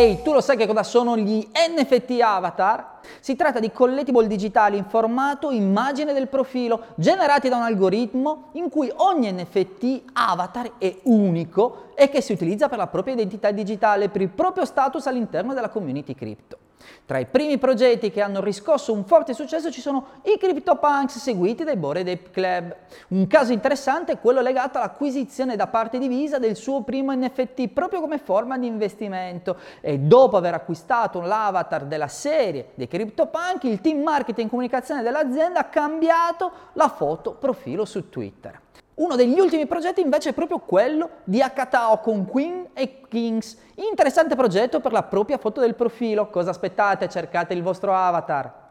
Ehi, tu lo sai che cosa sono gli NFT avatar? Si tratta di collectible digitali in formato immagine del profilo, generati da un algoritmo in cui ogni NFT avatar è unico e che si utilizza per la propria identità digitale, per il proprio status all'interno della community crypto. Tra i primi progetti che hanno riscosso un forte successo ci sono i CryptoPunks seguiti dai Bored Ape Club. Un caso interessante è quello legato all'acquisizione da parte di Visa del suo primo NFT proprio come forma di investimento e dopo aver acquistato l'avatar della serie dei CryptoPunk il team marketing e comunicazione dell'azienda ha cambiato la foto profilo su Twitter. Uno degli ultimi progetti invece è proprio quello di Akatao con Queen e Kings. Interessante progetto per la propria foto del profilo. Cosa aspettate? Cercate il vostro avatar.